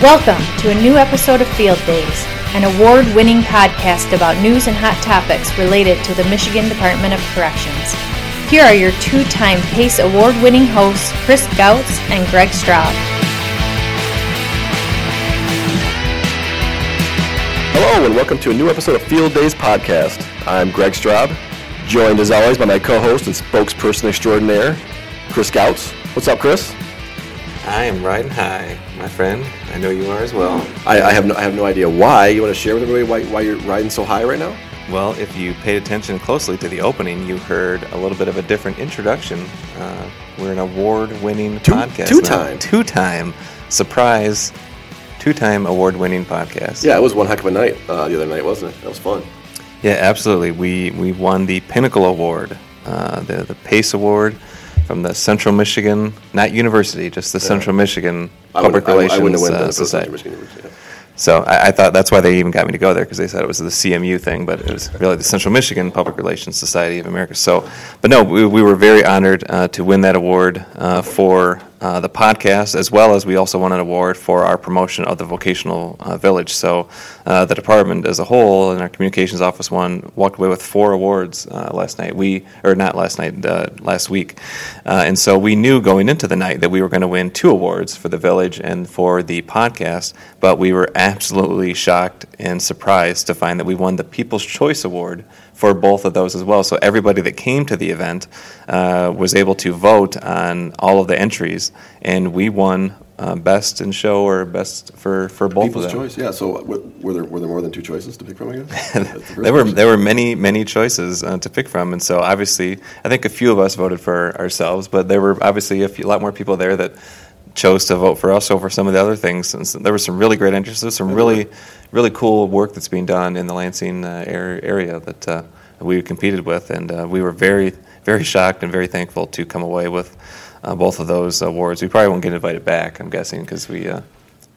Welcome to a new episode of Field Days, an award winning podcast about news and hot topics related to the Michigan Department of Corrections. Here are your two time PACE award winning hosts, Chris Gautz and Greg Straub. Hello, and welcome to a new episode of Field Days Podcast. I'm Greg Straub, joined as always by my co host and spokesperson extraordinaire, Chris Gautz. What's up, Chris? I am riding high, my friend. I know you are as well. I, I have no, I have no idea why. You want to share with everybody why, why you're riding so high right now? Well, if you paid attention closely to the opening, you heard a little bit of a different introduction. Uh, we're an award-winning Two- podcast. two-time. now. Two-time surprise, two-time award-winning podcast. Yeah, it was one heck of a night uh, the other night, wasn't it? That was fun. Yeah, absolutely. We we won the Pinnacle Award, uh, the the PACE Award from the Central Michigan, not university, just the Central Michigan I Public I- I Relations wouldn't have won uh, Society. Yeah. So I, I thought that's why they even got me to go there because they said it was the CMU thing, but it was really the Central Michigan Public Relations Society of America. So, but no, we, we were very honored uh, to win that award uh, for uh, the podcast, as well as we also won an award for our promotion of the vocational uh, village. So uh, the department as a whole and our communications office won walked away with four awards uh, last night. We or not last night, uh, last week, uh, and so we knew going into the night that we were going to win two awards for the village and for the podcast. But we were absolutely shocked and surprised to find that we won the People's Choice Award for both of those as well. So everybody that came to the event uh, was able to vote on all of the entries, and we won uh, best in show or best for, for both People's of them. choice, yeah. So were, were there were there more than two choices to pick from? I guess the there were question. there were many many choices uh, to pick from, and so obviously I think a few of us voted for ourselves, but there were obviously a, few, a lot more people there that chose to vote for us over some of the other things. And so there was some really great entries. There's some really really cool work that's being done in the Lansing uh, area that uh, we competed with, and uh, we were very very shocked and very thankful to come away with uh, both of those awards. We probably won't get invited back, I'm guessing, because we. Uh,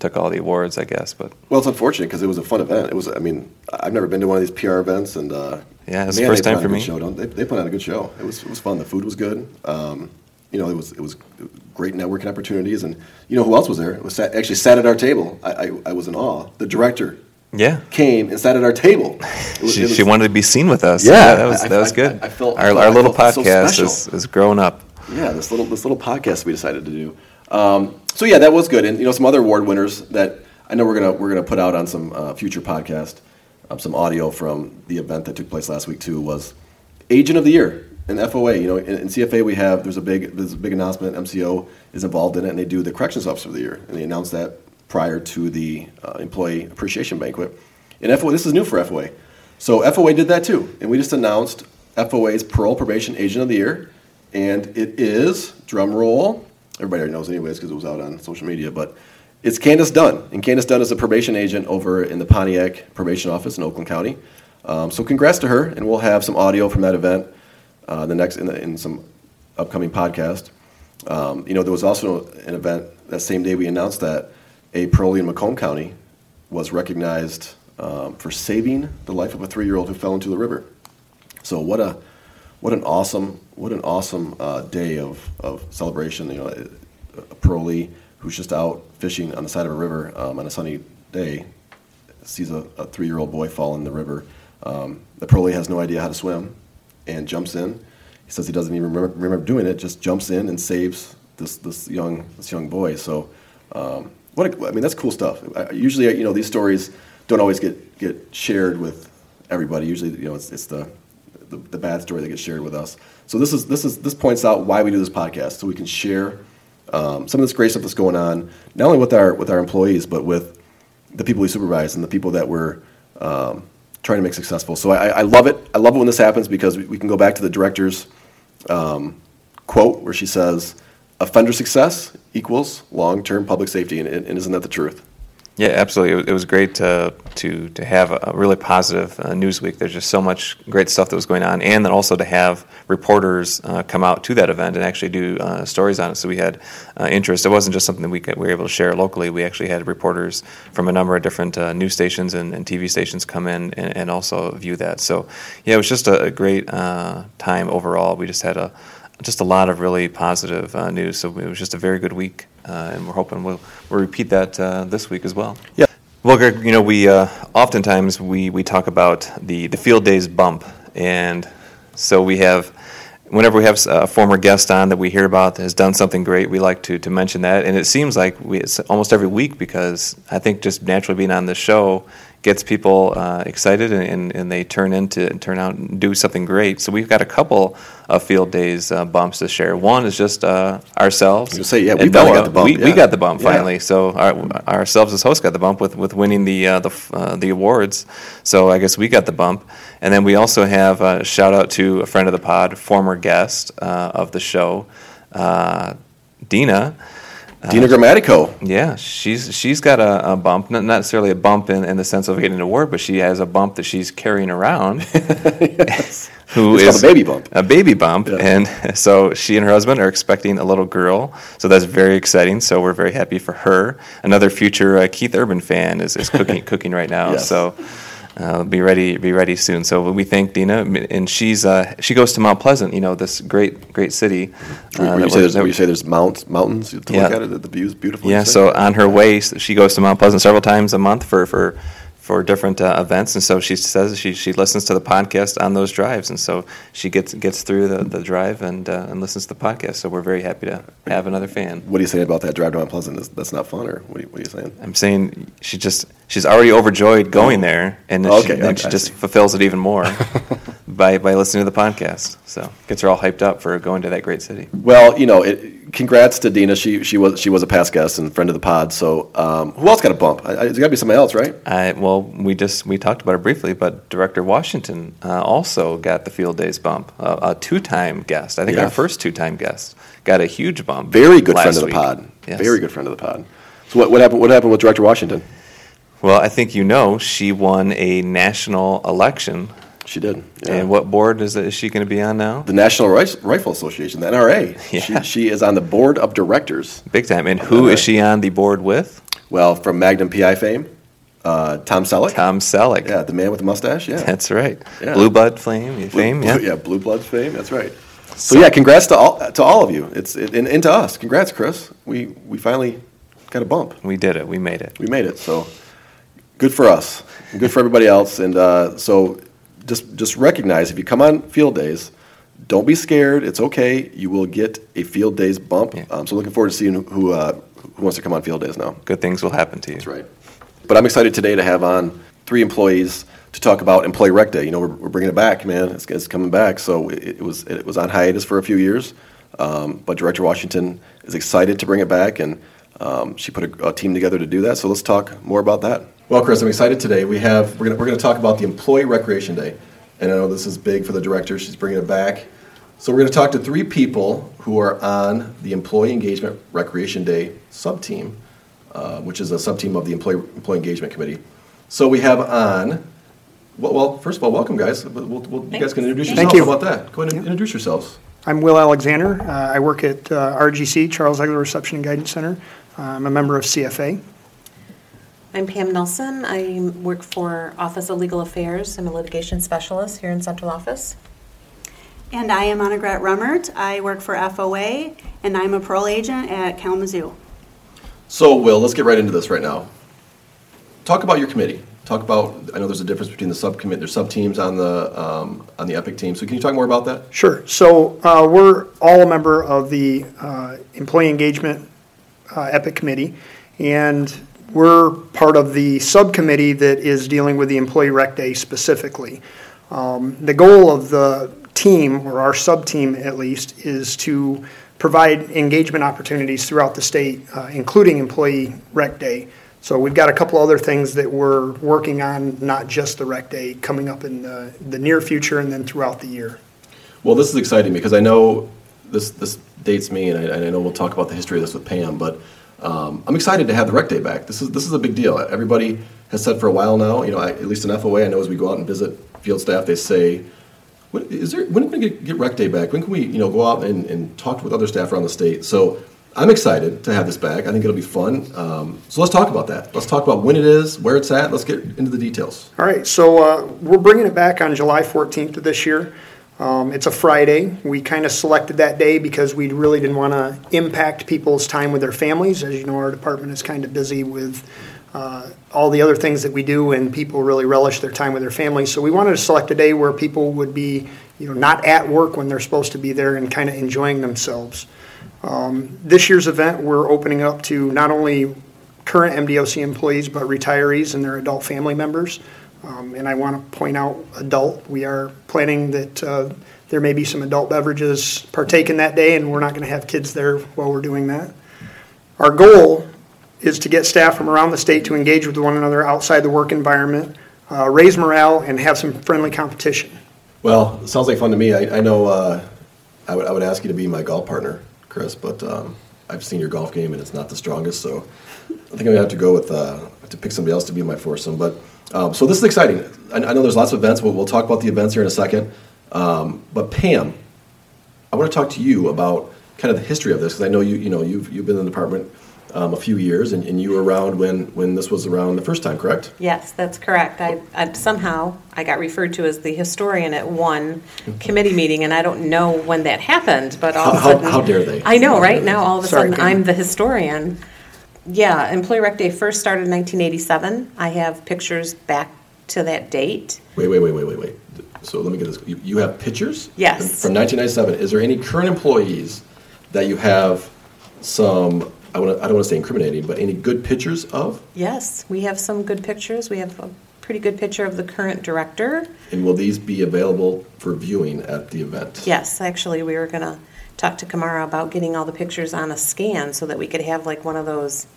Took all the awards, I guess, but Well, it's unfortunate because it was a fun event. It was. I mean, I've never been to one of these PR events, and uh, Yeah, it's the first time for me. Show, they? They put on a good show. It was. It was fun. The food was good. Um, you know, it was. It was great networking opportunities, and you know who else was there? It was sat, actually sat at our table. I, I, I was in awe. The director yeah, came and sat at our table. Was- she, was- she wanted to be seen with us. Yeah, that was I- that was good. I- felt- our, our little felt podcast special. is, is growing up. Yeah, this little this little podcast we decided to do. Um, so yeah, that was good, and you know some other award winners that I know we're gonna we're gonna put out on some uh, future podcast. Um, some audio from the event that took place last week too was Agent of the Year in FOA. You know, in, in CFA we have there's a big there's a big announcement. MCO is involved in it, and they do the Corrections Officer of the Year, and they announce that prior to the uh, Employee Appreciation Banquet. In FOA, this is new for FOA, so FOA did that too, and we just announced FOA's Parole Probation Agent of the Year, and it is drum roll. Everybody already knows anyways because it was out on social media, but it's Candace Dunn, and Candace Dunn is a probation agent over in the Pontiac Probation Office in Oakland County. Um, so congrats to her, and we'll have some audio from that event uh, the next in, the, in some upcoming podcast. Um, you know, there was also an event that same day we announced that a parolee in Macomb County was recognized um, for saving the life of a three-year-old who fell into the river. So what a what an awesome what an awesome uh, day of, of celebration. You know, a parolee who's just out fishing on the side of a river um, on a sunny day sees a, a three year old boy fall in the river. Um, the parolee has no idea how to swim and jumps in. He says he doesn't even remember, remember doing it. Just jumps in and saves this this young this young boy. So um, what a, I mean that's cool stuff. I, usually you know these stories don't always get get shared with everybody. Usually you know it's, it's the the, the bad story that gets shared with us. So this is this is this points out why we do this podcast so we can share um, some of this great stuff that's going on not only with our with our employees but with the people we supervise and the people that we're um, trying to make successful. So I, I love it. I love it when this happens because we, we can go back to the director's um, quote where she says, "Offender success equals long-term public safety," and, and isn't that the truth? Yeah, absolutely. It was, great to to to have a really positive uh, news week. There's just so much great stuff that was going on, and then also to have reporters uh, come out to that event and actually do uh, stories on it. So we had uh, interest. It wasn't just something that we, could, we were able to share locally. We actually had reporters from a number of different uh, news stations and, and TV stations come in and, and also view that. So yeah, it was just a, a great uh, time overall. We just had a just a lot of really positive uh, news. So it was just a very good week, uh, and we're hoping we'll, we'll repeat that uh, this week as well. Yeah. Well, Greg, you know, we uh, oftentimes we, we talk about the, the field days bump, and so we have whenever we have a former guest on that we hear about that has done something great, we like to, to mention that. And it seems like we, it's almost every week because I think just naturally being on the show gets people uh, excited and, and, and, they turn into and turn out and do something great. So we've got a couple of field days uh, bumps to share. One is just uh, ourselves. You say yeah, we got the bump. We, yeah. we got the bump finally. Yeah. So our, ourselves as hosts got the bump with, with winning the uh, the uh, the awards. So I guess we got the bump. And then we also have a shout out to a friend of the pod, former guest uh, of the show, Dina. Dina Grammatico. Yeah, she's she's got a, a, bump, not necessarily a bump in, in the sense of getting an award, but she has a bump that she's carrying around. yes. Who it's is a baby bump? A baby bump, yeah. and so she and her husband are expecting a little girl. So that's very exciting. So we're very happy for her. Another future uh, Keith Urban fan is, is cooking cooking right now. Yes. So uh, be ready, be ready soon. So we thank Dina, and she's uh, she goes to Mount Pleasant, you know, this great great city. Uh, you, say there's, you say there's mounts, mountains to yeah. look at it. The view's beautiful. Yeah. So on her way, she goes to Mount Pleasant several times a month for for for different uh, events, and so she says she, she listens to the podcast on those drives, and so she gets gets through the, the drive and uh, and listens to the podcast. So we're very happy to have another fan. What are you saying about that drive to Mount Pleasant? That's not fun, or what are you, what are you saying? I'm saying she just she's already overjoyed going there, and then, okay, she, then she just fulfills it even more by by listening to the podcast. So gets her all hyped up for going to that great city. Well, you know it congrats to Dina. She she was she was a past guest and friend of the pod. So um, who else got a bump? I, it's got to be somebody else, right? I, well, we just we talked about it briefly, but Director Washington uh, also got the field days bump. Uh, a two-time guest. I think yeah. our first two-time guest got a huge bump. Very good friend of the week. pod. Yes. Very good friend of the pod. So what, what happened? What happened with Director Washington? Well, I think you know she won a national election she did. Yeah. And what board is, is she going to be on now? The National Rifle Association, the NRA. Yeah. She, she, is on the board of directors. Big time. And who is she on the board with? Well, from Magnum PI fame, uh, Tom Selleck. Tom Selleck. Yeah, the man with the mustache. Yeah. That's right. Yeah. Blue Blood fame, Blue, fame. yeah. yeah, Blue Blood fame. That's right. So, so yeah, congrats to all to all of you. It's it, and, and to us. Congrats, Chris. We we finally got a bump. We did it. We made it. We made it. So good for us. Good for everybody else. And uh, so just just recognize if you come on field days, don't be scared. It's okay. You will get a field days bump. Yeah. Um, so looking forward to seeing who uh, who wants to come on field days now. Good things will happen to you. That's right. But I'm excited today to have on three employees to talk about Employee Rec Day. You know, we're, we're bringing it back, man. It's, it's coming back. So it, it, was it was on hiatus for a few years, um, but Director Washington is excited to bring it back, and um, she put a, a team together to do that. So let's talk more about that. Well, Chris, I'm excited today. We have we're gonna we're gonna talk about the Employee Recreation Day, and I know this is big for the director. She's bringing it back. So we're going to talk to three people who are on the Employee Engagement Recreation Day sub team, uh, which is a sub team of the Employee Employee Engagement Committee. So we have on. Well, well first of all, welcome, guys. We'll, we'll, you guys can introduce yourselves. Thank you. How about that? Go ahead and introduce yourselves. I'm Will Alexander. Uh, I work at uh, RGC, Charles Egeler Reception and Guidance Center. Uh, I'm a member of CFA. I'm Pam Nelson. I work for Office of Legal Affairs. I'm a litigation specialist here in central office. And I am Anna Grat Rummert. I work for FOA, and I'm a parole agent at Kalamazoo. So, Will, let's get right into this right now. Talk about your committee. Talk about. I know there's a difference between the subcommittee. There's sub teams on the um, on the Epic team. So, can you talk more about that? Sure. So, uh, we're all a member of the uh, Employee Engagement uh, Epic Committee, and we're part of the subcommittee that is dealing with the Employee Rec Day specifically. Um, the goal of the team, or our sub team at least, is to provide engagement opportunities throughout the state, uh, including Employee Rec Day. So we've got a couple other things that we're working on, not just the Rec Day, coming up in the, the near future and then throughout the year. Well, this is exciting because I know this this dates me, and I, and I know we'll talk about the history of this with Pam, but um, I'm excited to have the rec day back. This is this is a big deal. Everybody has said for a while now. You know, I, at least in FOA, I know as we go out and visit field staff, they say, when, "Is there when can we get, get rec day back? When can we you know go out and, and talk with other staff around the state?" So I'm excited to have this back. I think it'll be fun. Um, so let's talk about that. Let's talk about when it is, where it's at. Let's get into the details. All right. So uh, we're bringing it back on July 14th of this year. Um, It's a Friday. We kind of selected that day because we really didn't want to impact people's time with their families. As you know, our department is kind of busy with uh, all the other things that we do, and people really relish their time with their families. So we wanted to select a day where people would be, you know, not at work when they're supposed to be there and kind of enjoying themselves. Um, This year's event, we're opening up to not only current MDOC employees, but retirees and their adult family members. Um, And I want to point out, adult, we are planning that uh, there may be some adult beverages partaken that day, and we're not going to have kids there while we're doing that. Our goal is to get staff from around the state to engage with one another outside the work environment, uh, raise morale, and have some friendly competition. Well, it sounds like fun to me. I, I know uh, I, would, I would ask you to be my golf partner, Chris, but um, I've seen your golf game and it's not the strongest, so I think I'm gonna have to go with uh, to pick somebody else to be my foursome. But um, so this is exciting. I, I know there's lots of events. We'll, we'll talk about the events here in a second. Um, but Pam, I want to talk to you about kind of the history of this because I know you you know you've you've been in the department um, a few years and, and you were around when when this was around the first time, correct? Yes, that's correct. I, I somehow I got referred to as the historian at one committee meeting, and I don't know when that happened, but all of a How- how- sudden, how dare they? I know, right now, all of a Sorry, sudden, I'm the historian. Yeah, Employee Rec Day first started in 1987. I have pictures back to that date. Wait, wait, wait, wait, wait, wait. So let me get this. You, you have pictures? Yes. From 1997. Is there any current employees that you have some, I, wanna, I don't want to say incriminating, but any good pictures of? Yes, we have some good pictures. We have a pretty good picture of the current director. And will these be available for viewing at the event? Yes, actually, we were gonna talk to Kamara about getting all the pictures on a scan so that we could have like one of those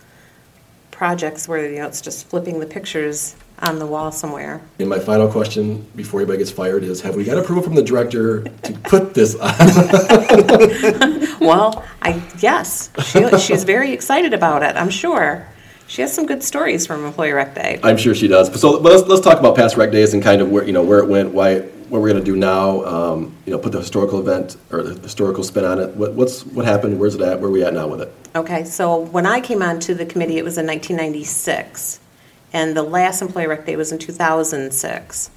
projects where, you know, it's just flipping the pictures on the wall somewhere. And my final question before anybody gets fired is Have we got approval from the director to put this on? Well, I, yes, she, she's very excited about it, I'm sure. She has some good stories from Employee Rec Day. I'm sure she does. So let's, let's talk about past rec days and kind of where, you know, where it went, why, what we're going to do now. Um, you know, put the historical event or the historical spin on it. What, what's, what happened? Where's it at? Where are we at now with it? Okay, so when I came on to the committee, it was in 1996, and the last Employee Rec Day was in 2006.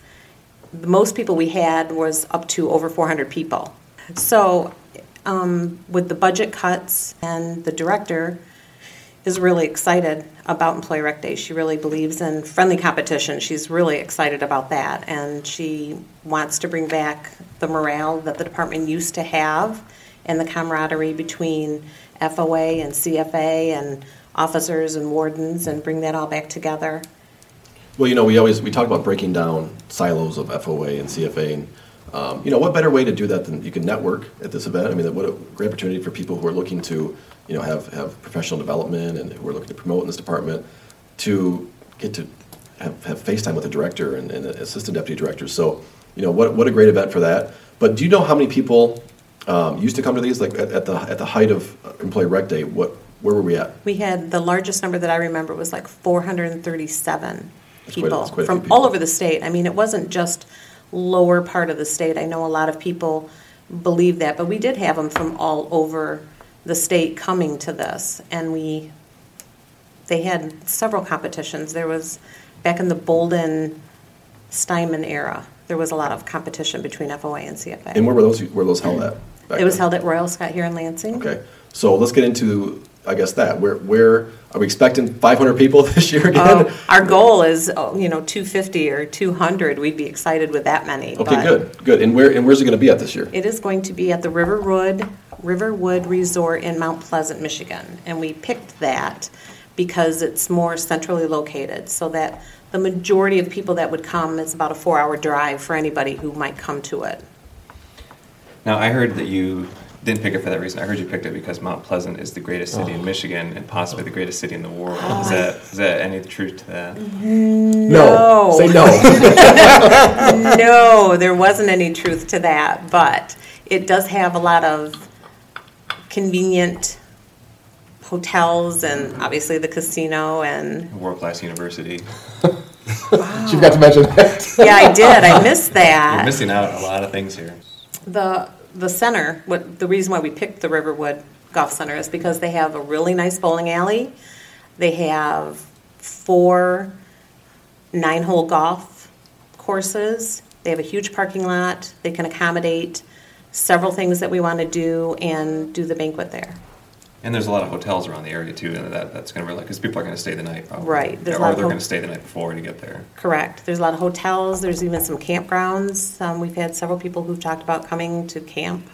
The most people we had was up to over 400 people. So um, with the budget cuts and the director is really excited about Employee Rec Day. She really believes in friendly competition. She's really excited about that, and she wants to bring back the morale that the department used to have and the camaraderie between FOA and CFA and officers and wardens and bring that all back together. Well, you know, we always we talk about breaking down silos of FOA and CFA, and um, you know, what better way to do that than you can network at this event? I mean, what a great opportunity for people who are looking to, you know, have have professional development and who are looking to promote in this department to get to have, have FaceTime with the director and, and assistant deputy director. So, you know, what what a great event for that. But do you know how many people um, used to come to these? Like at, at the at the height of Employee Rec Day, what where were we at? We had, the largest number that I remember was like 437 That's people that's quite from people. all over the state. I mean, it wasn't just lower part of the state. I know a lot of people believe that, but we did have them from all over the state coming to this. And we, they had several competitions. There was, back in the Bolden Steinman era, there was a lot of competition between FOA and CFA. And where were those where were those held at? It was then? held at Royal Scot here in Lansing. Okay, so let's get into, I guess, that. Where, where, are we expecting 500 people this year again? Oh, our goal is, oh, you know, 250 or 200. We'd be excited with that many. Okay, good, good. And where, and where's it gonna be at this year? It is going to be at the Riverwood, Riverwood Resort in Mount Pleasant, Michigan. And we picked that because it's more centrally located, so that the majority of people that would come, it's about a four-hour drive for anybody who might come to it. Now, I heard that you didn't pick it for that reason. I heard you picked it because Mount Pleasant is the greatest city in oh. Michigan and possibly the greatest city in the world. Oh. Is that is that any truth to that? Mm, no. Say no. No, there wasn't any truth to that, but it does have a lot of convenient hotels and obviously the casino and, World class university. She forgot to mention that. yeah, I did, I missed that. You're that. missing out on a lot of things here. The, the center, what, the reason why we picked the Riverwood Golf Center is because they have a really nice bowling alley. They have four nine-hole golf courses. They have a huge parking lot. They can accommodate several things that we want to do and do the banquet there. And there's a lot of hotels around the area too, and that, that's going to really, because people are going to stay the night probably. Right, there's a Or lot of they're ho- going to stay the night before to get there. Correct. There's a lot of hotels. There's even some campgrounds. Um, we've had several people who've talked about coming to camp.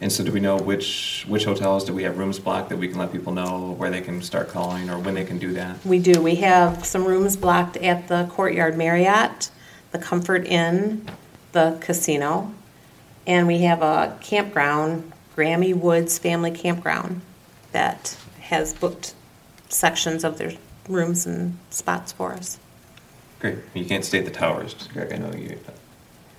And so do we know which, which hotels, do we have rooms blocked that we can let people know where they can start calling or when they can do that? We do. We have some rooms blocked at the Courtyard Marriott, the Comfort Inn, the casino, and we have a campground, Grammy Woods Family Campground, that has booked sections of their rooms and spots for us. Great. You can't stay at the towers, Greg, I know you.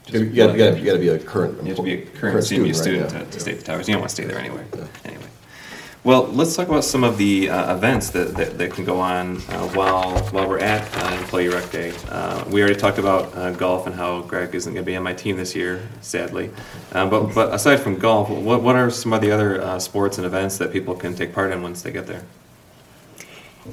You gotta, you gotta, you gotta be a current. You have to be a employee- current CMU right? student Yeah. to, to stay at the towers. You don't want to stay there anyway. Yeah. Anyway. Well, let's talk about some of the uh, events that, that, that can go on uh, while while we're at uh, Employee Rec Day. Uh, we already talked about uh, golf and how Greg isn't going to be on my team this year, sadly. Uh, but but aside from golf, what what are some of the other sports and events that people can take part in once they get there?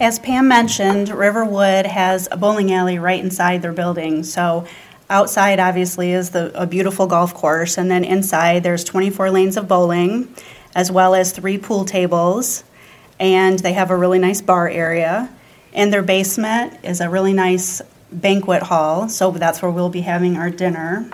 As Pam mentioned, Riverwood has a bowling alley right inside their building. So outside, obviously, is the, a beautiful golf course, and then inside there's 24 lanes of bowling, as well as three pool tables, and they have a really nice bar area. In their basement is a really nice banquet hall, so that's where we'll be having our dinner.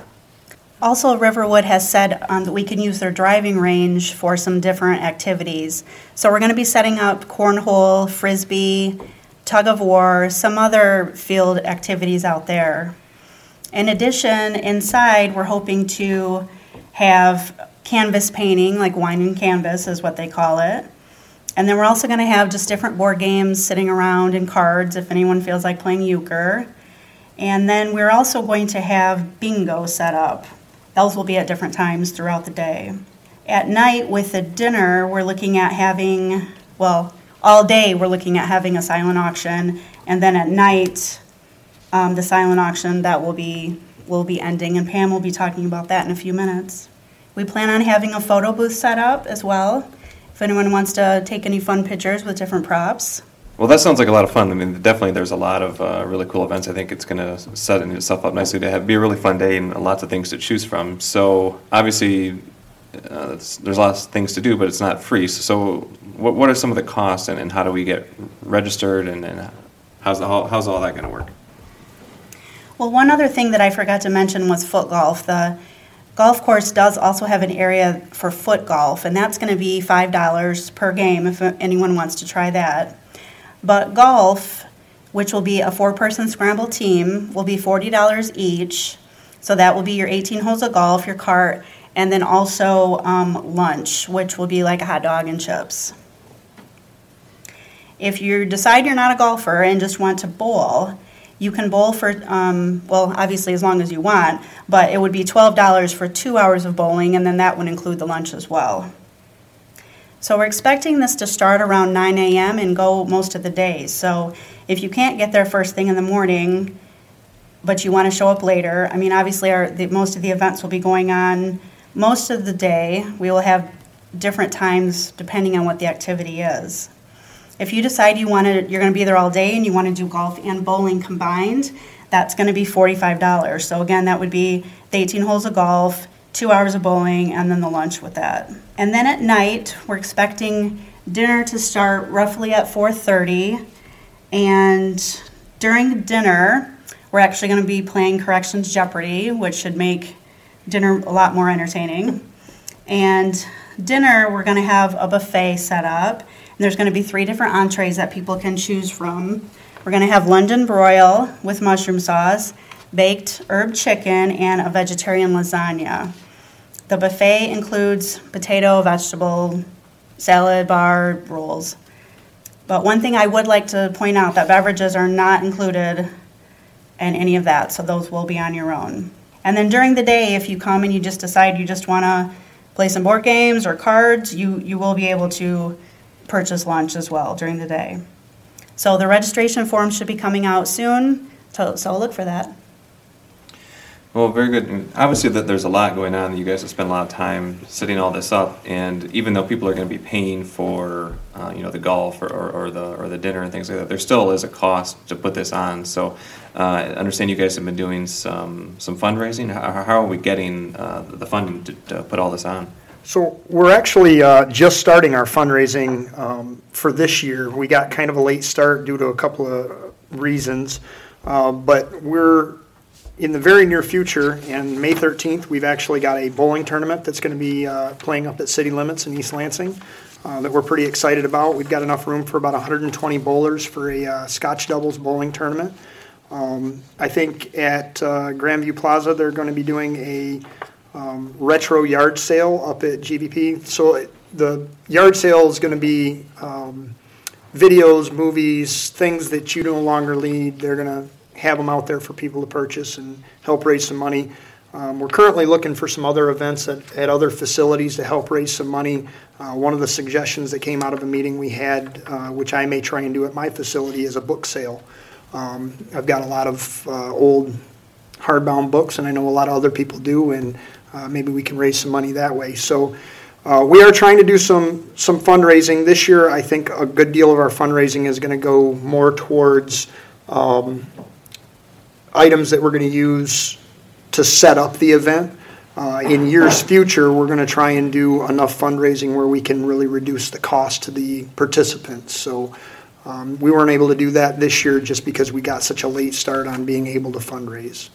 Also, Riverwood has said um, that we can use their driving range for some different activities. So we're going to be setting up cornhole, frisbee, tug of war, some other field activities out there. In addition, inside, we're hoping to have canvas painting, like wine and canvas is what they call it. And then we're also going to have just different board games sitting around and cards if anyone feels like playing euchre. And then we're also going to have bingo set up. Those will be at different times throughout the day. At night with the dinner, we're looking at having, well, all day we're looking at having a silent auction. And then at night, um, the silent auction that will be will be ending, and Pam will be talking about that in a few minutes. We plan on having a photo booth set up as well. If anyone wants to take any fun pictures with different props. Well, that sounds like a lot of fun. I mean, definitely, there's a lot of uh, really cool events. I think it's going to set itself up nicely to have be a really fun day and lots of things to choose from. So, obviously, uh, there's lots of things to do, but it's not free. So, what, what are some of the costs, and, and how do we get registered, and, and how's the, how, how's all that going to work? Well, one other thing that I forgot to mention was foot golf. The golf course does also have an area for foot golf, and that's going to be $5 per game if anyone wants to try that. But golf, which will be a four person scramble team, will be $40 each. So that will be your 18 holes of golf, your cart, and then also um, lunch, which will be like a hot dog and chips. If you decide you're not a golfer and just want to bowl, you can bowl for, um, well, obviously as long as you want, but it would be $12 for two hours of bowling, and then that would include the lunch as well. So we're expecting this to start around 9 a.m. and go most of the day. So if you can't get there first thing in the morning, but you want to show up later, I mean, obviously, our, the, most of the events will be going on most of the day. We will have different times depending on what the activity is. If you decide you want to, you're going to be there all day and you want to do golf and bowling combined, that's going to be $45. So again, that would be the 18 holes of golf, two hours of bowling, and then the lunch with that. And then at night, we're expecting dinner to start roughly at 4:30, and during dinner, we're actually going to be playing Corrections Jeopardy, which should make dinner a lot more entertaining. And dinner, we're going to have a buffet set up. And there's going to be three different entrees that people can choose from. We're going to have London broil with mushroom sauce, baked herb chicken, and a vegetarian lasagna. The buffet includes potato, vegetable, salad bar, rolls. But one thing I would like to point out that beverages are not included in any of that, so those will be on your own. And then during the day, if you come and you just decide you just want to play some board games or cards, you, you will be able to purchase lunch as well during the day. So the registration form should be coming out soon, so, so look for that. Well, very good. And obviously, that there's a lot going on. You guys have spent a lot of time setting all this up, and even though people are going to be paying for, uh, you know, the golf or, or, or the or the dinner and things like that, there still is a cost to put this on. So, uh, I understand you guys have been doing some some fundraising. How, how are we getting uh, the funding to, to put all this on? So we're actually uh, just starting our fundraising um, for this year. We got kind of a late start due to a couple of reasons, uh, but we're in the very near future, and May 13th, we've actually got a bowling tournament that's going to be uh, playing up at City Limits in East Lansing uh, that we're pretty excited about. We've got enough room for about 120 bowlers for a uh, Scotch doubles bowling tournament. Um, I think at uh, Grandview Plaza, they're going to be doing a um, retro yard sale up at GVP. So the yard sale is going to be um, videos, movies, things that you no longer need. They're going to have them out there for people to purchase and help raise some money. Um, we're currently looking for some other events at, at other facilities to help raise some money. Uh, one of the suggestions that came out of a meeting we had, uh, which I may try and do at my facility, is a book sale. Um, I've got a lot of uh, old hardbound books, and I know a lot of other people do, and uh, maybe we can raise some money that way. So uh, we are trying to do some some fundraising this year. I think a good deal of our fundraising is going to go more towards um, items that we're going to use to set up the event. Uh, in years future, we're going to try and do enough fundraising where we can really reduce the cost to the participants. So um, we weren't able to do that this year just because we got such a late start on being able to fundraise.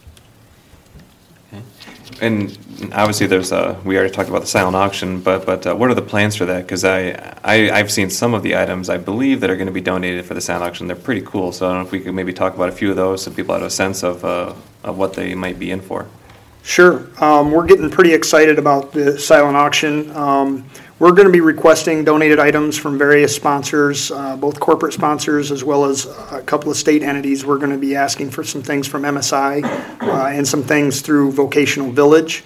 And obviously, there's a, we already talked about the silent auction, but, but uh, what are the plans for that? Because I, I, I've seen some of the items, I believe, that are going to be donated for the silent auction. They're pretty cool, so I don't know if we could maybe talk about a few of those so people have a sense of, uh, of what they might be in for. Sure. Um, we're getting pretty excited about the silent auction. Um, we're going to be requesting donated items from various sponsors, uh, both corporate sponsors as well as a couple of state entities. We're going to be asking for some things from MSI uh, and some things through Vocational Village,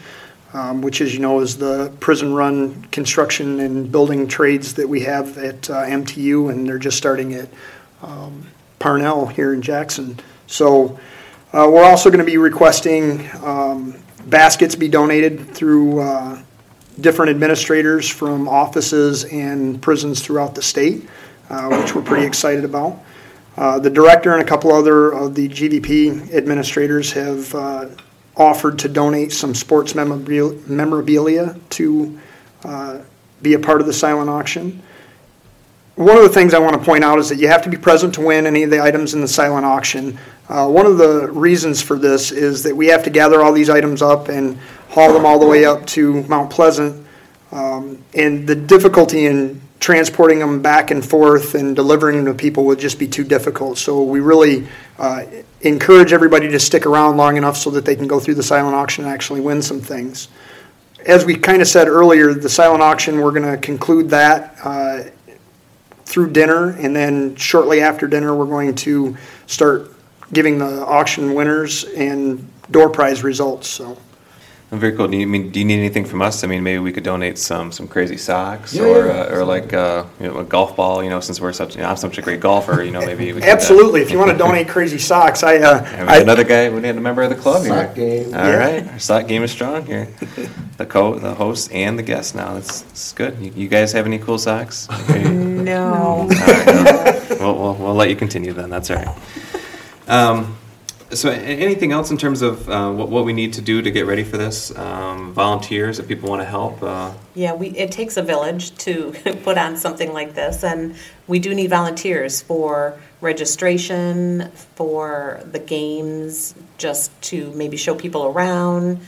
um, which, as you know, is the prison run construction and building trades that we have at uh, MTU, and they're just starting at um, Parnall here in Jackson. So uh, we're also going to be requesting um, baskets be donated through uh, different administrators from offices and prisons throughout the state, uh, which we're pretty excited about. Uh, The director and a couple other of the GVP administrators have uh, offered to donate some sports memorabil- memorabilia to uh, be a part of the silent auction. One of the things I want to point out is that you have to be present to win any of the items in the silent auction. Uh, One of the reasons for this is that we have to gather all these items up and haul them all the way up to Mount Pleasant. Um, And the difficulty in transporting them back and forth and delivering them to people would just be too difficult. So we really uh, encourage everybody to stick around long enough so that they can go through the silent auction and actually win some things. As we kind of said earlier, the silent auction, we're going to conclude that uh, through dinner, and then shortly after dinner, we're going to start giving the auction winners and door prize results, so. Very cool. Do you I mean? Do you need anything from us? I mean, maybe we could donate some some crazy socks Yeah, or yeah. uh, or like uh, you know, a golf ball. You know, since we're such you know, I'm such a great golfer. You know, maybe we could, uh, Absolutely, if you want to donate crazy socks, I, uh, Have we got I, another guy. We need a member of the club here. Sock game. All right, our sock game is strong here. The co the host and the guest now. That's, that's good. You, you guys have any cool socks? Okay. No. All right. We'll, we'll, we'll let you continue then. That's all right. Um, so, anything else in terms of uh, what, what we need to do to get ready for this? Um, volunteers, if people want to help. Uh, Yeah, we, it takes a village to put on something like this, and we do need volunteers for registration, for the games, just to maybe show people around,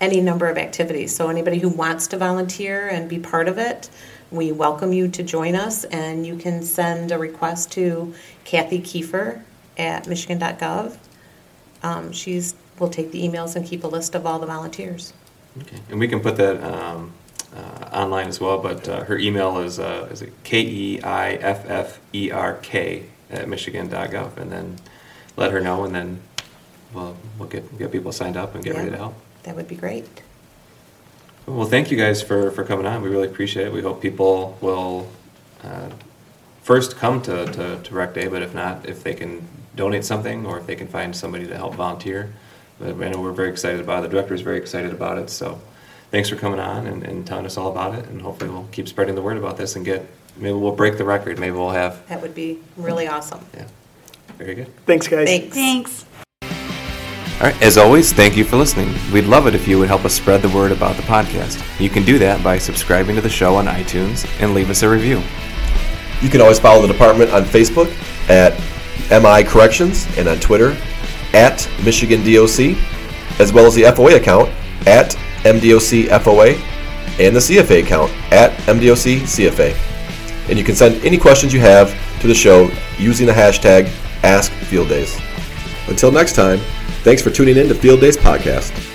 any number of activities. So anybody who wants to volunteer and be part of it, we welcome you to join us, and you can send a request to Kathy Keiffer at michigan.gov. Um, she's, will take the emails and keep a list of all the volunteers. okay. And we can put that um, uh, online as well. But uh, her email is uh, is it K E I F F E R K at michigan.gov, and then let her know, and then we'll we'll get get people signed up and get ready to help. That would be great. Well, thank you guys for, for coming on. We really appreciate it. We hope people will uh, first come to, to, to Rec Day, but if not, if they can donate something or if they can find somebody to help volunteer, I know we're very excited about it. The director is very excited about it. So thanks for coming on and, and telling us all about it. And hopefully we'll keep spreading the word about this and get, maybe we'll break the record. Maybe we'll have, That would be really awesome. yeah, very good. Thanks, guys. Thanks. Thanks. All right, as always, thank you for listening. We'd love it if you would help us spread the word about the podcast. You can do that by subscribing to the show on iTunes and leave us a review. You can always follow the department on Facebook at MI Corrections and on Twitter at Michigan DOC, as well as the FOA account at MDOC FOA and the CFA account at MDOC CFA. And you can send any questions you have to the show using the hashtag AskFieldDays. Until next time, thanks for tuning in to Field Days Podcast.